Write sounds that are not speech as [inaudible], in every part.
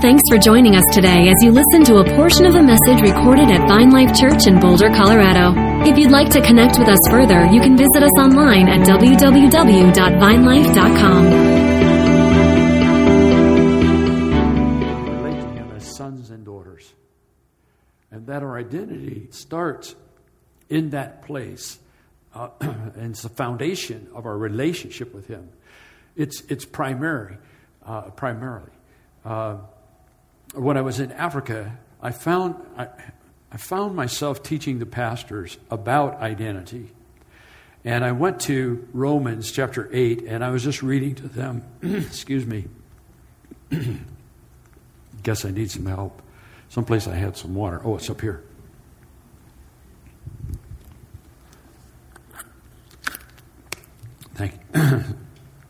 Thanks for joining us today as you listen to a portion of a message recorded at Vine Life Church in Boulder, Colorado. If you'd like to connect with us further, you can visit us online at www.vinelife.com. relate to Him as sons and daughters. And that our identity starts in that place. Uh, [clears throat] and it's the foundation of our relationship with Him. It's, it's primary, uh, primarily. Uh, when I was in Africa, I found, I, I found myself teaching the pastors about identity. And I went to Romans chapter 8, and I was just reading to them, [clears throat] excuse me. [clears throat] Guess I need some help. Someplace I had some water. Oh, it's up here. Thank you.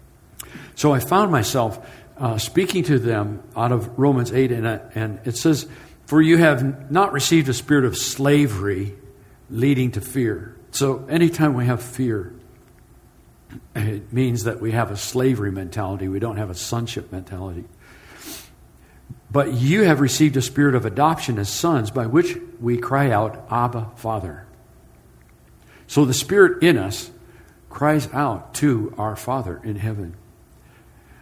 [clears throat] so I found myself uh, speaking to them out of Romans 8, and, uh, and it says, For you have not received a spirit of slavery leading to fear. So anytime we have fear, it means that we have a slavery mentality. We don't have a sonship mentality. But you have received a spirit of adoption as sons, by which we cry out, Abba, Father. So the Spirit in us cries out to our Father in heaven.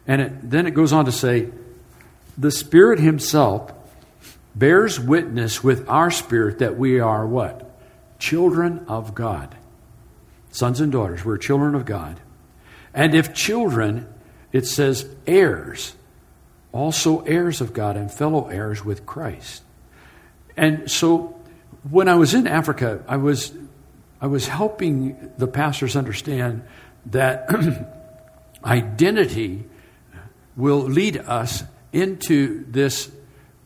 And it, then it goes on to say, the Spirit Himself bears witness with our spirit that we are what? Children of God. Sons and daughters, we're children of God. And if children, it says heirs, also heirs of God and fellow heirs with Christ. And so when I was in Africa, I was, I was helping the pastors understand that [clears throat] identity will lead us into this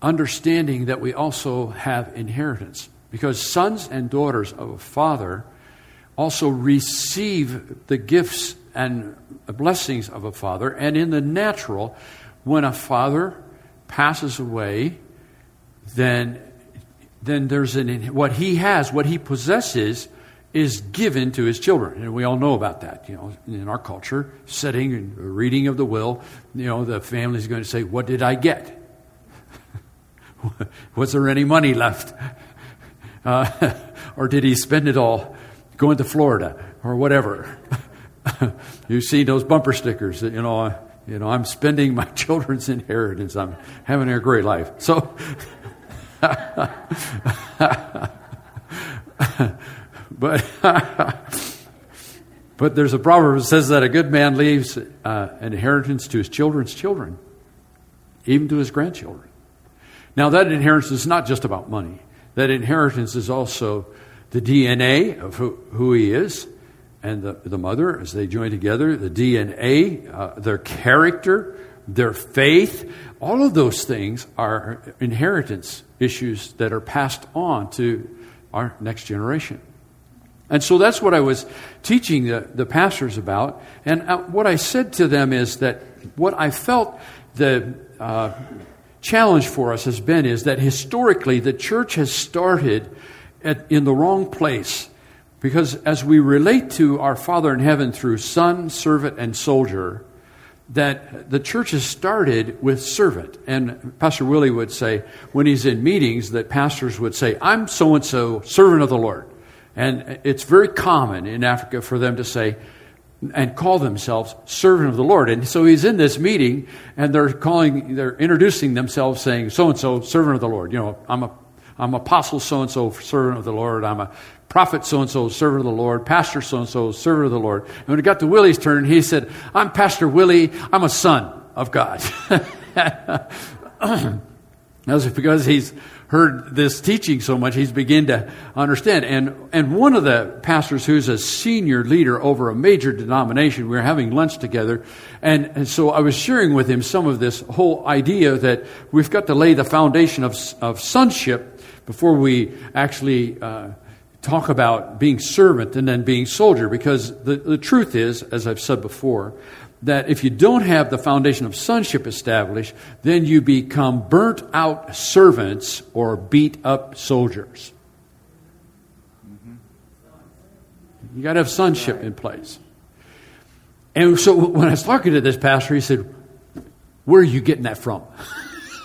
understanding that we also have inheritance. Because sons and daughters of a father also receive the gifts and blessings of a father. And in the natural, when a father passes away, then, then there's an, what he has, what he possesses, is given to his children. And we all know about that. You know, in our culture, setting and reading of the will, you know, the family is going to say, What did I get? [laughs] Was there any money left? [laughs] Uh, [laughs] or did he spend it all going to Florida or whatever? you see those bumper stickers, you know, you know, I'm spending my children's inheritance. I'm having a great life. So, but [laughs] but there's a proverb that says that a good man leaves uh, an inheritance to his children's children, even to his grandchildren. Now, that inheritance is not just about money. That inheritance is also the DNA of who, who he is and the, the mother as they join together, the DNA, uh, their character, their faith. All of those things are inheritance issues that are passed on to our next generation. And so that's what I was teaching the, the pastors about. And uh, what I said to them is that what I felt the uh, challenge for us has been is that historically the church has started at, in the wrong place. Because as we relate to our Father in heaven through son, servant, and soldier, that the church has started with servant. And Pastor Willie would say, when he's in meetings, that pastors would say, I'm so and so, servant of the Lord. And it's very common in Africa for them to say, and call themselves servant of the Lord. And so he's in this meeting and they're calling, they're introducing themselves saying, so and so, servant of the Lord. You know, I'm a, I'm apostle so and so, servant of the Lord. I'm a prophet so and so, servant of the Lord. Pastor so and so, servant of the Lord. And when it got to Willie's turn, he said, I'm Pastor Willie. I'm a son of God. [laughs] That's because he's heard this teaching so much, he's beginning to understand. And, and one of the pastors who's a senior leader over a major denomination, we were having lunch together. And, and so I was sharing with him some of this whole idea that we've got to lay the foundation of, of sonship before we actually uh, talk about being servant and then being soldier. Because the, the truth is, as I've said before, that if you don't have the foundation of sonship established, then you become burnt out servants or beat up soldiers. Mm-hmm. You got to have sonship in place. And so when I was talking to this pastor, he said, Where are you getting that from?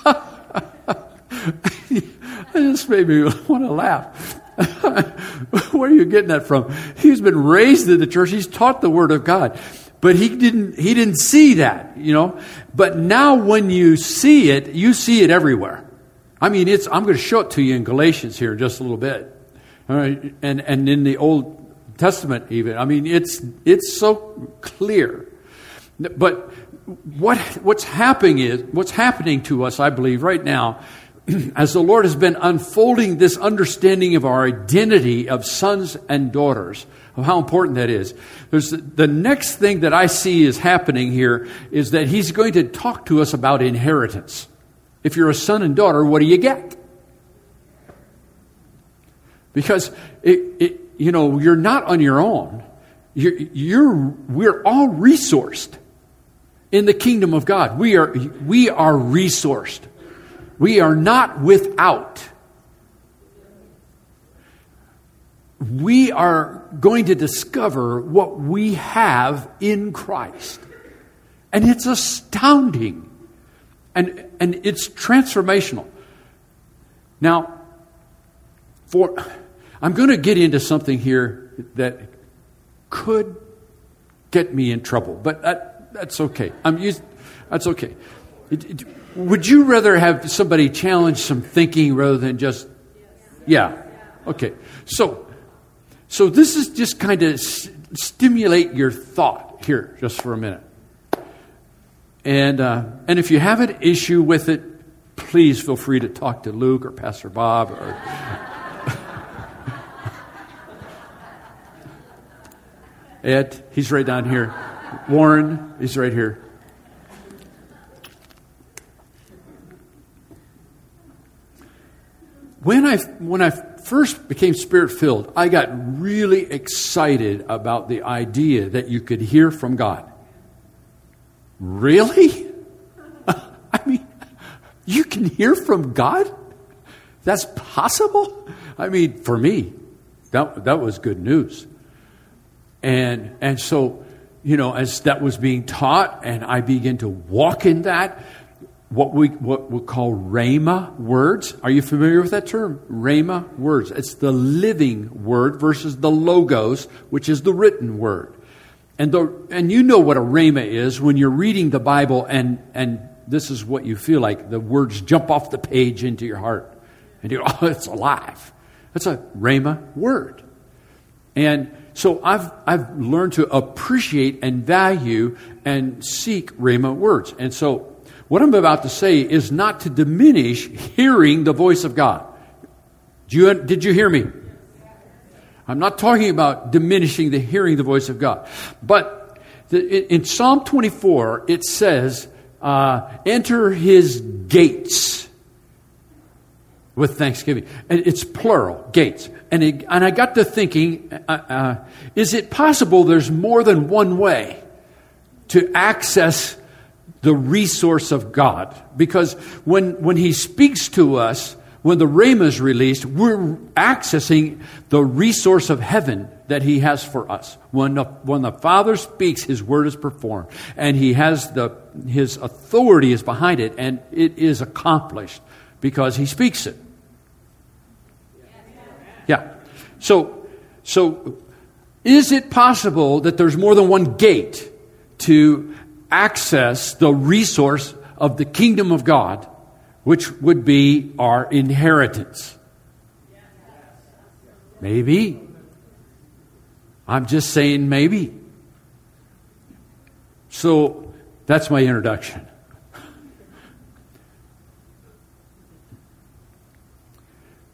[laughs] this made me want to laugh. [laughs] Where are you getting that from? He's been raised in the church. He's taught the Word of God. But he didn't, he didn't see that, you know. But now when you see it, you see it everywhere. I mean, it's, I'm going to show it to you in Galatians here in just a little bit. All right. And, and in the Old Testament even. I mean, it's, it's so clear. But what, what's happening is, what's happening to us, I believe, right now, [clears throat] as the Lord has been unfolding this understanding of our identity of sons and daughters, of how important that is. There's the next thing that I see is happening here is that He's going to talk to us about inheritance. If you're a son and daughter, what do you get? Because it, it you know, you're not on your own. You're, you're, we're all resourced in the kingdom of God. We are, we are resourced. We are not without. We are going to discover what we have in Christ. And it's astounding. And, and it's transformational. Now, for I'm going to get into something here that could get me in trouble, but that, that's okay. I'm used, that's okay. It, it, would you rather have somebody challenge some thinking rather than just, yeah, okay. So, so this is just kind of stimulate your thought here just for a minute. And, uh, and if you have an issue with it, please feel free to talk to Luke or Pastor Bob or [laughs] Ed, he's right down here. Warren, he's right here. When I, when I first became spirit filled, I got really excited about the idea that you could hear from God. Really? [laughs] I mean, you can hear from God? That's possible? I mean, for me, that, that was good news. And, and so, you know, as that was being taught and I began to walk in that, what we, what we call Rhema words. Are you familiar with that term? Rhema words. It's the living word versus the logos, which is the written word. And, the, and you know what a Rhema is when you're reading the Bible and, and this is what you feel like. The words jump off the page into your heart. And you [laughs] oh, it's alive. That's a Rhema word. And so I've, I've learned to appreciate and value and seek Rhema words. And so what I'm about to say is not to diminish hearing the voice of God. Did you, did you hear me? I'm not talking about diminishing the hearing the voice of God. But the, in Psalm 24, it says, uh, enter his gates with thanksgiving. And it's plural, gates. And, it, and I got to thinking uh, uh, is it possible there's more than one way to access the resource of God? Because when, when He speaks to us, when the Rhema is released, we're accessing the resource of heaven that He has for us. When the, when the Father speaks, His word is performed, and He has the His authority is behind it, and it is accomplished because He speaks it. Yeah. So, so is it possible that there's more than one gate to access the resource of the kingdom of God, which would be our inheritance? Maybe. I'm just saying maybe. So that's my introduction.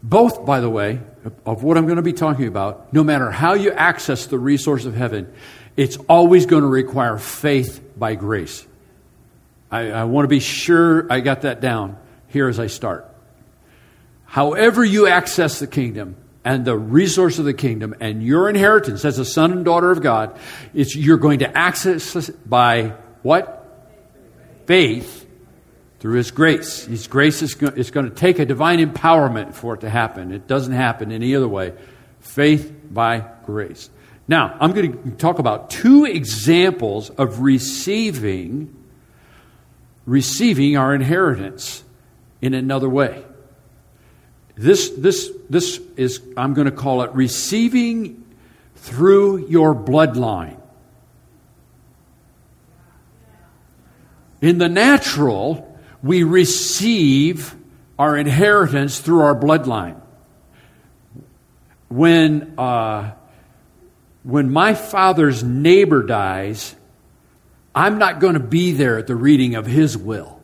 Both, by the way, of what I'm going to be talking about, no matter how you access the resource of heaven, it's always going to require faith by grace. I, I want to be sure I got that down here as I start. However, you access the kingdom and the resource of the kingdom and your inheritance as a son and daughter of God, it's, you're going to access by what? Faith through His grace. His grace is, go- is going to take a divine empowerment for it to happen. It doesn't happen any other way. Faith by grace. Now, I'm going to talk about two examples of receiving receiving our inheritance in another way. this, this, this is, I'm going to call it receiving through your bloodline. In the natural, we receive our inheritance through our bloodline. When, uh, when my father's neighbor dies, I'm not going to be there at the reading of his will.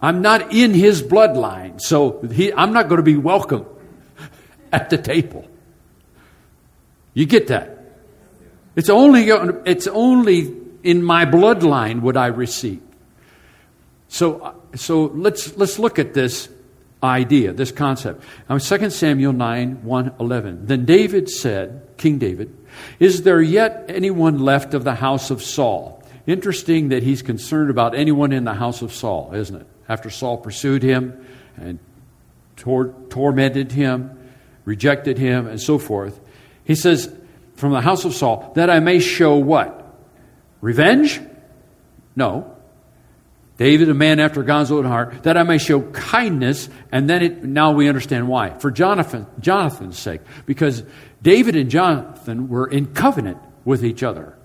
I'm not in his bloodline, so he, I'm not going to be welcome [laughs] at the table. You get that? It's only, it's only in my bloodline would I receive. So, so let's, let's look at this idea, this concept. Now, 2 Samuel 9, 1, 11. Then David said, King David, Is there yet anyone left of the house of Saul? Interesting that he's concerned about anyone in the house of Saul, isn't it? After Saul pursued him and tor- tormented him, rejected him, and so forth. He says, From the house of Saul, that I may show what? Revenge? No. David, a man after God's own heart, that I may show kindness, and then it, now we understand why. For Jonathan, Jonathan's sake. Because David and Jonathan were in covenant with each other.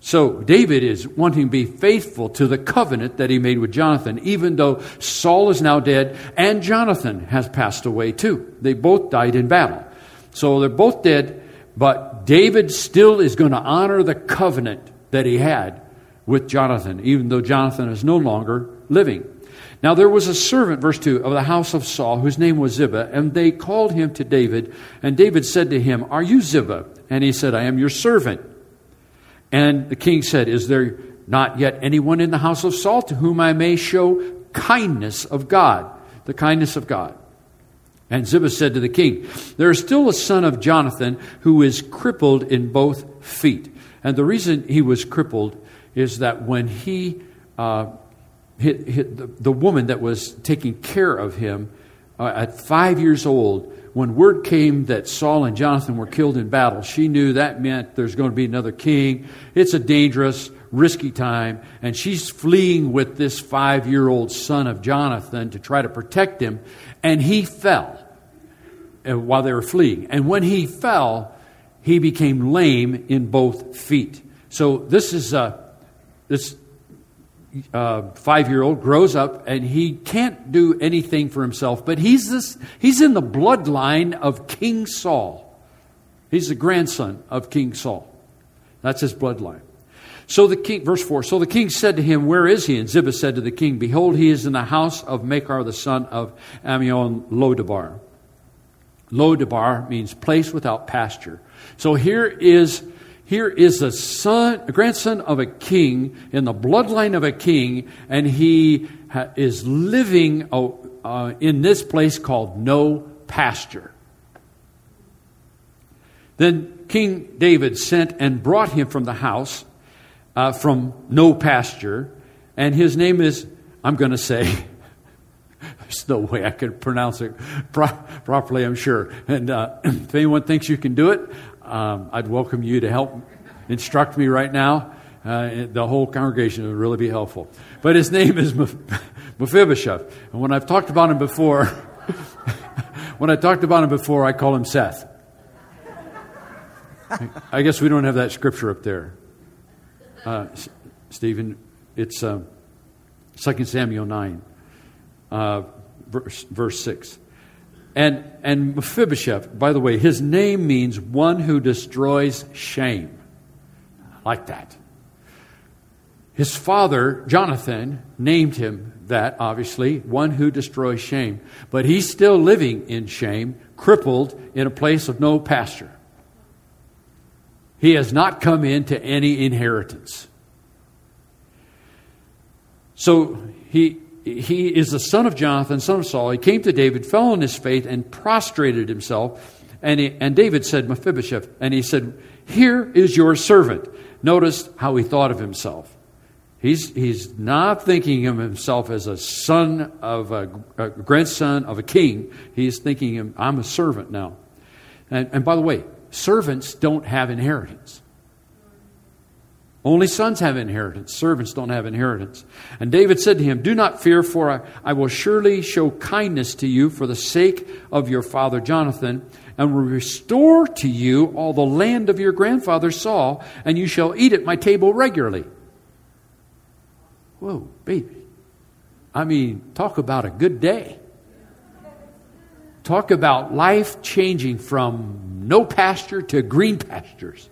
So David is wanting to be faithful to the covenant that he made with Jonathan, even though Saul is now dead and Jonathan has passed away too. They both died in battle. So they're both dead, but David still is going to honor the covenant that he had with Jonathan, even though Jonathan is no longer living. Now there was a servant, verse 2, of the house of Saul, whose name was Ziba, and they called him to David. And David said to him, Are you Ziba? And he said, I am your servant. And the king said, Is there not yet anyone in the house of Saul to whom I may show kindness of God? The kindness of God. And Ziba said to the king, There is still a son of Jonathan who is crippled in both feet. And the reason he was crippled is that when he uh, hit, hit the, the, woman that was taking care of him uh, at five years old, when word came that Saul and Jonathan were killed in battle, she knew that meant there's going to be another king. It's a dangerous, risky time. And she's fleeing with this five year old son of Jonathan to try to protect him. And he fell uh, while they were fleeing. And when he fell, he became lame in both feet. So this is uh, this uh, five year old grows up and he can't do anything for himself, but he's this he's in the bloodline of King Saul. He's the grandson of King Saul. That's his bloodline. So the king, verse 4, so the king said to him, Where is he? And Ziba said to the king, Behold, he is in the house of Machir, the son of Ammiel Lodabar. Lodabar means place without pasture. So here is here is a son, a grandson of a king in the bloodline of a king, and he ha- is living uh, uh, in this place called no pasture. Then King David sent and brought him from the house uh, from no pasture, and his name is, I'm going to say, [laughs] There's no way I could pronounce it pro- properly, I'm sure. And uh, [clears throat] if anyone thinks you can do it, um, I'd welcome you to help instruct me right now. Uh, the whole congregation would really be helpful. But his name is [laughs] Mephibosheth. And when I've talked about him before, [laughs] when I talked about him before, I call him Seth. I guess we don't have that scripture up there. Uh, Stephen, it's uh, 2 Samuel 9 uh, verse, verse 6. And, and Mephibosheth, by the way, his name means one who destroys shame. like that. His father, Jonathan, named him that, obviously, one who destroys shame. But he's still living in shame, crippled in a place of no pasture. He has not come into any inheritance. So he, he is the son of Jonathan, son of Saul. He came to David, fell on his face, and prostrated himself. And, he, and David said, Mephibosheth, and he said, Here is your servant. Notice how he thought of himself. He's, he's not thinking of himself as a son of a, a grandson of a king. He's thinking, I'm a servant now. And, and by the way, servants don't have inheritance. Only sons have inheritance, servants don't have inheritance. And David said to him, Do not fear, for I, I, will surely show kindness to you for the sake of your father Jonathan, and will restore to you all the land of your grandfather Saul, and you shall eat at my table regularly. Whoa, baby. I mean, talk about a good day. Talk about life changing from no pasture to green pastures.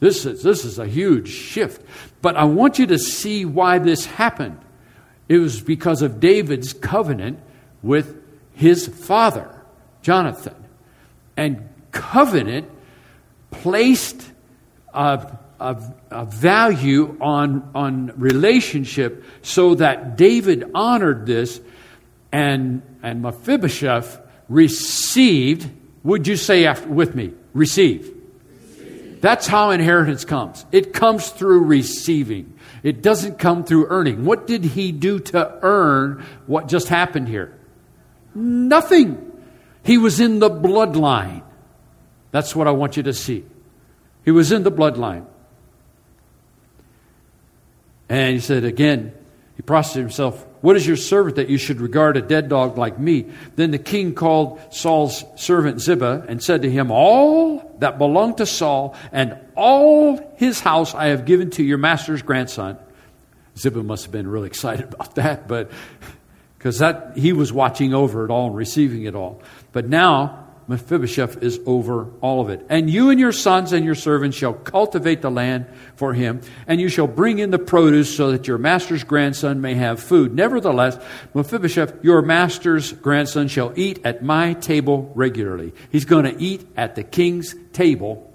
This is, this is a huge shift. But I want you to see why this happened. It was because of David's covenant with his father, Jonathan. And covenant placed a, a, a, value on, on relationship so that David honored this and, and Mephibosheth received, would you say after, with me, receive? That's how inheritance comes. It comes through receiving. It doesn't come through earning. What did he do to earn what just happened here? Nothing. He was in the bloodline. That's what I want you to see. He was in the bloodline. And he said again, he prostrated himself what is your servant that you should regard a dead dog like me? Then the king called Saul's servant Ziba and said to him, All that belonged to Saul and all his house I have given to your master's grandson. Ziba must have been really excited [laughs] about that, but because that he was watching over it all and receiving it all. But now Mephibosheth is over all of it. And you and your sons and your servants shall cultivate the land for him, and you shall bring in the produce so that your master's grandson may have food. Nevertheless, Mephibosheth, your master's grandson, shall eat at my table regularly. He's going to eat at the king's table.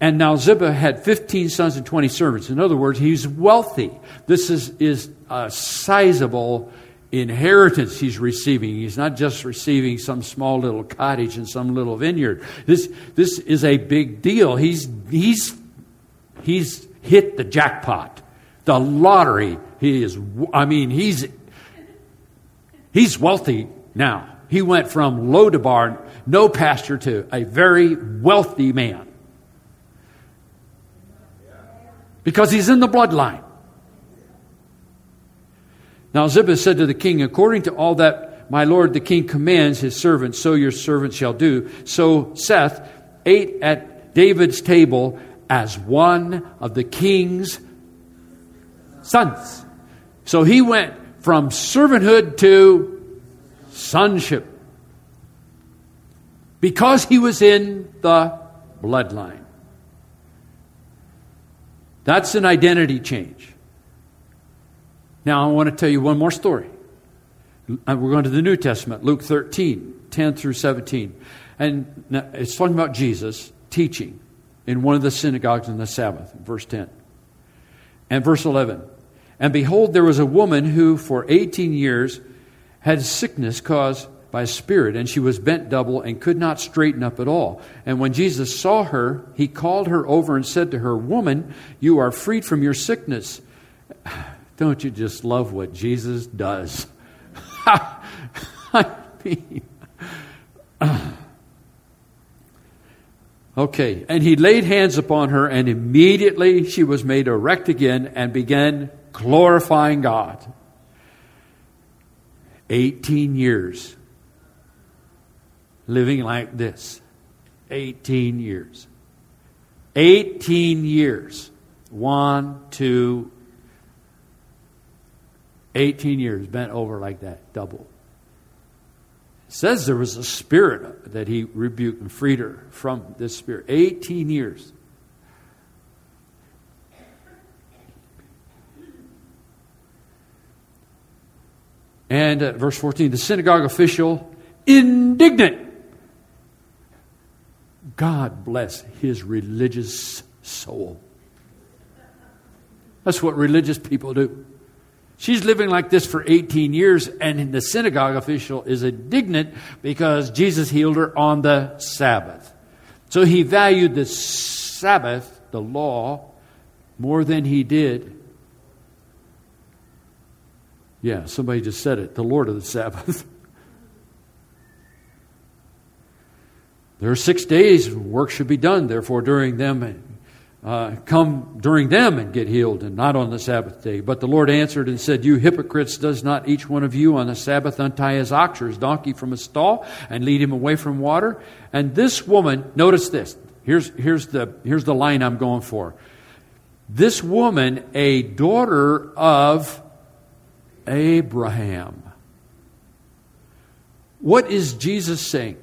And now Ziba had 15 sons and 20 servants. In other words, he's wealthy. This is, is a sizable inheritance he's receiving. He's not just receiving some small little cottage and some little vineyard. This, this is a big deal. He's, he's, he's hit the jackpot, the lottery. He is, I mean, he's, he's wealthy now. He went from low Lodabar, no pasture, to a very wealthy man. Because he's in the bloodline. Now Ziba said to the king, According to all that my lord the king commands his servants, so your servant shall do. So Seth ate at David's table as one of the king's sons. So he went from servanthood to sonship because he was in the bloodline. That's an identity change. Now, I want to tell you one more story. Uh, we're going to the New Testament, Luke 13, 10 through 17. And it's talking about Jesus teaching in one of the synagogues on the Sabbath, verse 10. And verse 11. And behold, there was a woman who for 18 years had sickness caused by a spirit, and she was bent double and could not straighten up at all. And when Jesus saw her, he called her over and said to her, Woman, you are freed from your sickness. Don't you just love what Jesus does? [laughs] I mean, [clears throat] okay, and he laid hands upon her, and immediately she was made erect again and began glorifying God. 18 years living like this. 18 years. 18 years. One, two, 18 years bent over like that, double. It says there was a spirit that he rebuked and freed her from this spirit. 18 years. And uh, verse 14 the synagogue official, indignant. God bless his religious soul. That's what religious people do. She's living like this for 18 years, and the synagogue official is indignant because Jesus healed her on the Sabbath. So he valued the Sabbath, the law, more than he did. Yeah, somebody just said it the Lord of the Sabbath. [laughs] there are six days, work should be done, therefore, during them uh, come during them and get healed and not on the Sabbath day. But the Lord answered and said, You hypocrites, does not each one of you on the Sabbath untie his ox or his donkey from a stall and lead him away from water? And this woman, notice this. Here's, here's, the, here's the line I'm going for. This woman, a daughter of Abraham. What is Jesus saying?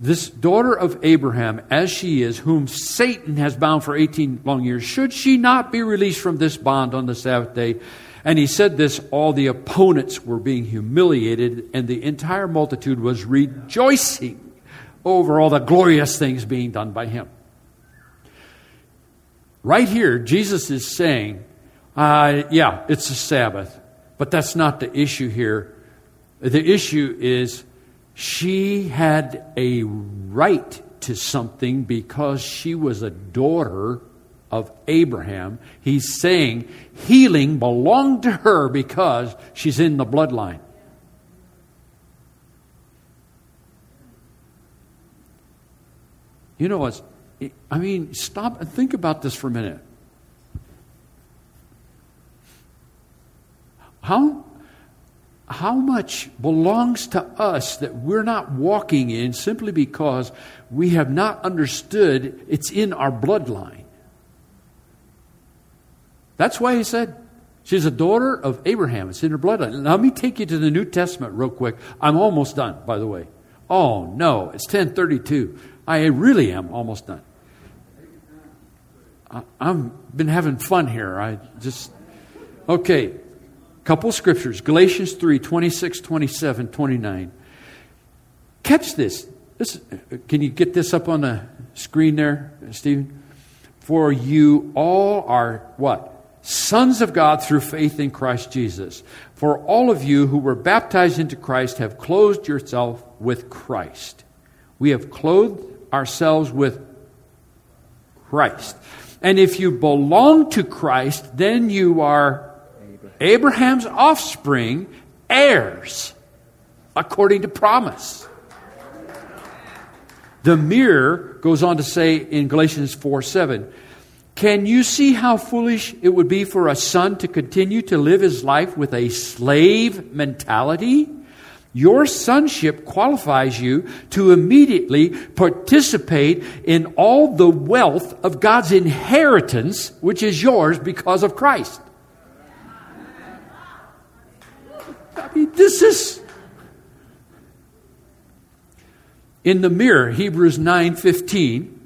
This daughter of Abraham, as she is, whom Satan has bound for 18 long years, should she not be released from this bond on the Sabbath day? And he said this, all the opponents were being humiliated, and the entire multitude was rejoicing over all the glorious things being done by him. Right here, Jesus is saying, uh, yeah, it's a Sabbath, but that's not the issue here. The issue is she had a right to something because she was a daughter of Abraham. He's saying healing belonged to her because she's in the bloodline. You know what? I mean, stop and think about this for a minute. How how much belongs to us that we're not walking in simply because we have not understood it's in our bloodline. That's why he said she's a daughter of Abraham. It's in her bloodline. Let me take you to the New Testament real quick. I'm almost done, by the way. Oh no, it's 1032. I really am almost done. I've been having fun here. I just okay couple scriptures Galatians 3 26, 27, 29. Catch this. this. Can you get this up on the screen there, Stephen? For you all are what? Sons of God through faith in Christ Jesus. For all of you who were baptized into Christ have clothed yourself with Christ. We have clothed ourselves with Christ. And if you belong to Christ, then you are Abraham's offspring, heirs, according to promise. The mirror goes on to say in Galatians 4 7, Can you see how foolish it would be for a son to continue to live his life with a slave mentality? Your sonship qualifies you to immediately participate in all the wealth of God's inheritance, which is yours because of Christ. I mean, this is in the mirror, Hebrews 9:15,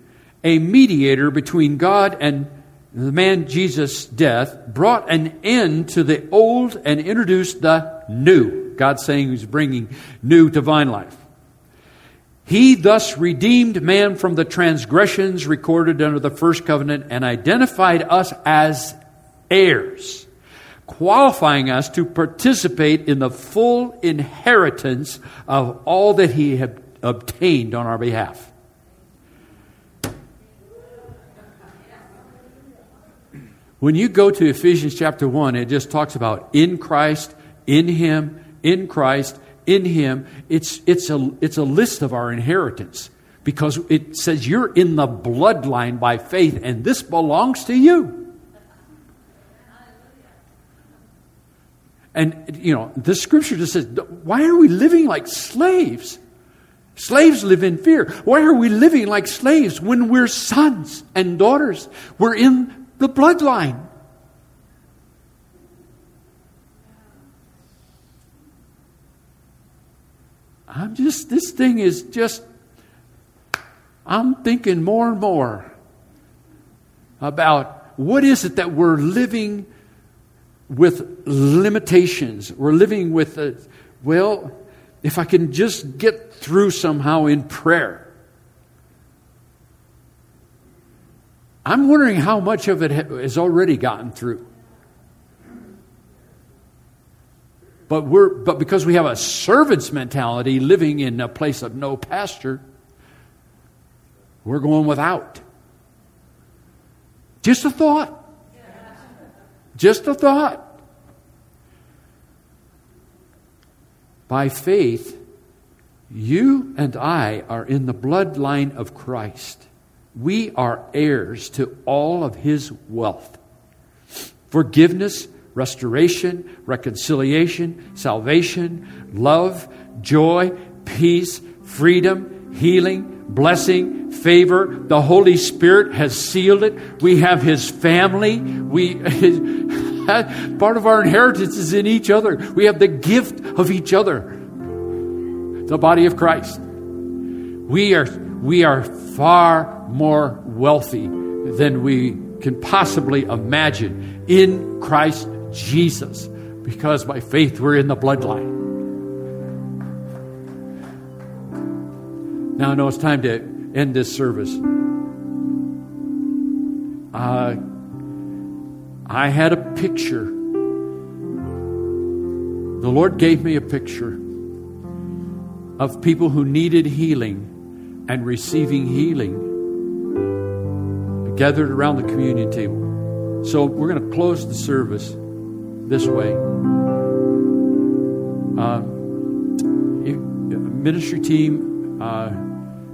a mediator between God and the man Jesus' death brought an end to the old and introduced the new. God saying he's bringing new divine life. He thus redeemed man from the transgressions recorded under the first covenant and identified us as heirs qualifying us to participate in the full inheritance of all that He had obtained on our behalf. When you go to Ephesians chapter 1, it just talks about in Christ, in Him, in Christ, in Him. It's, it's, a, it's a list of our inheritance because it says you're in the bloodline by faith and this belongs to you. And, you know, the scripture just says, why are we living like slaves? Slaves live in fear. Why are we living like slaves when we're sons and daughters? We're in the bloodline. I'm just, this thing is just, I'm thinking more and more about what is it that we're living with limitations. We're living with, a, well, if I can just get through somehow in prayer. I'm wondering how much of it has already gotten through. But, we're, but because we have a servant's mentality living in a place of no pasture, we're going without. Just a thought. Just a thought. By faith, you and I are in the bloodline of Christ. we are heirs to all of his wealth forgiveness, restoration, reconciliation, salvation, love, joy, peace, freedom, healing, blessing, favor. The Holy Spirit has sealed it. We have his family. We [laughs] part of our inheritance is in each other. We have the gift of each other. The body of Christ. We are we are far more wealthy than we can possibly imagine in Christ Jesus because by faith we're in the bloodline. Now I know it's time to end this service. Uh, I had a picture. The Lord gave me a picture of people who needed healing and receiving healing gathered around the communion table. So we're going to close the service this way. Uh, ministry team, uh,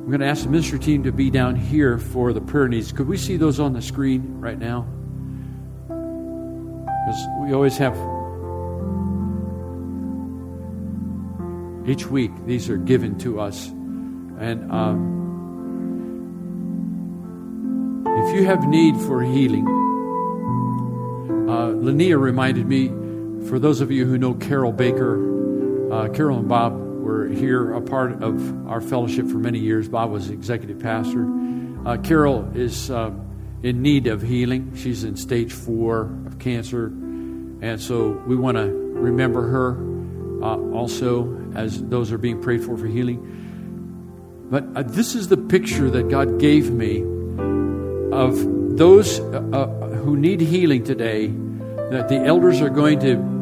I'm going to ask the ministry team to be down here for the prayer needs. Could we see those on the screen right now? Because we always have each week these are given to us and um, if you have need for healing, uh, Linnea reminded me, for those of you who know Carol Baker, uh, Carol and Bob were here, a part of our fellowship for many years. Bob was executive pastor. Uh, Carol is uh, in need of healing. She's in stage four of cancer. And so we want to remember her uh, also as those are being prayed for for healing. But uh, this is the picture that God gave me of those uh, uh, who need healing today, that the elders are going to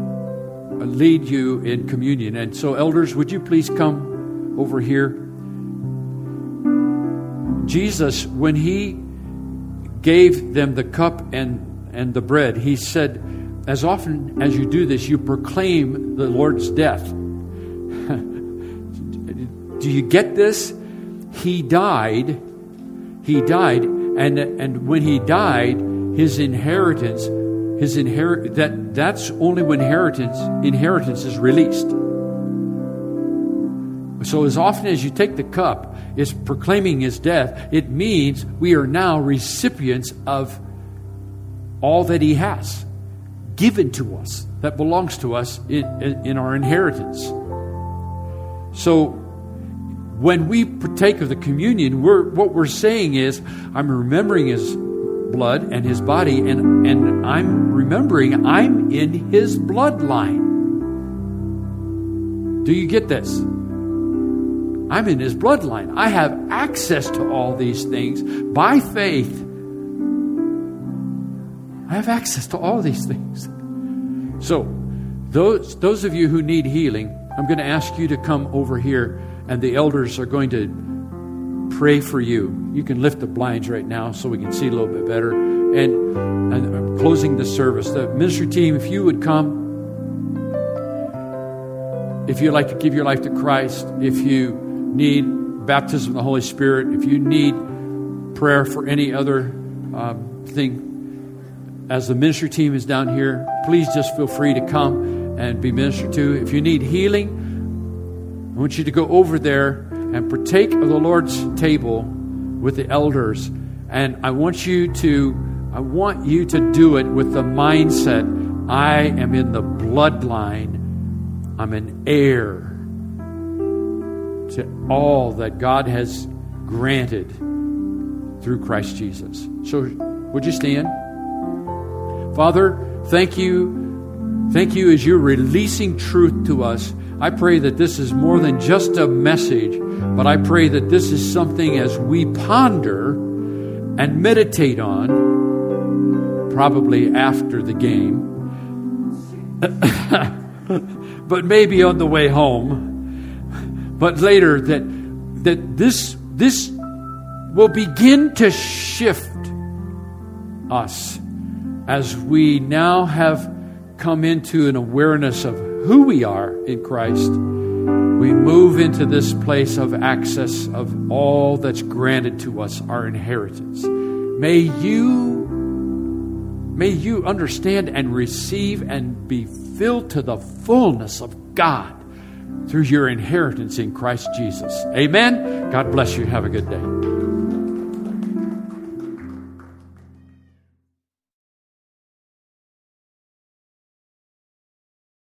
lead you in communion. And so, elders, would you please come over here? Jesus, when he gave them the cup and, and the bread, he said, As often as you do this, you proclaim the Lord's death. [laughs] do you get this? He died. He died and, and when he died, his inheritance, his inherit that that's only when inheritance inheritance is released. So as often as you take the cup, it's proclaiming his death. It means we are now recipients of all that he has given to us that belongs to us in, in, our inheritance. So when we partake of the communion, we're, what we're saying is, I'm remembering his blood and his body, and, and I'm remembering I'm in his bloodline. Do you get this? I'm in his bloodline. I have access to all these things by faith. I have access to all these things. So, those, those of you who need healing, I'm going to ask you to come over here and the elders are going to pray for you. You can lift the blinds right now so we can see a little bit better. And, and I'm closing the service. The ministry team, if you would come, if you'd like to give your life to Christ, if you need baptism of the Holy Spirit, if you need prayer for any other um, thing, as the ministry team is down here, please just feel free to come and be ministered to. If you need healing, I want you to go over there and partake of the Lord's table with the elders. And I want you to I want you to do it with the mindset I am in the bloodline. I'm an heir to all that God has granted through Christ Jesus. So would you stand? Father, thank you. Thank you as you're releasing truth to us I pray that this is more than just a message, but I pray that this is something as we ponder and meditate on, probably after the game, [laughs] but maybe on the way home, but later that that this this will begin to shift us as we now have come into an awareness of who we are in Christ we move into this place of access of all that's granted to us, our inheritance. May you may you understand and receive and be filled to the fullness of God through your inheritance in Christ Jesus. Amen. God bless you. Have a good day.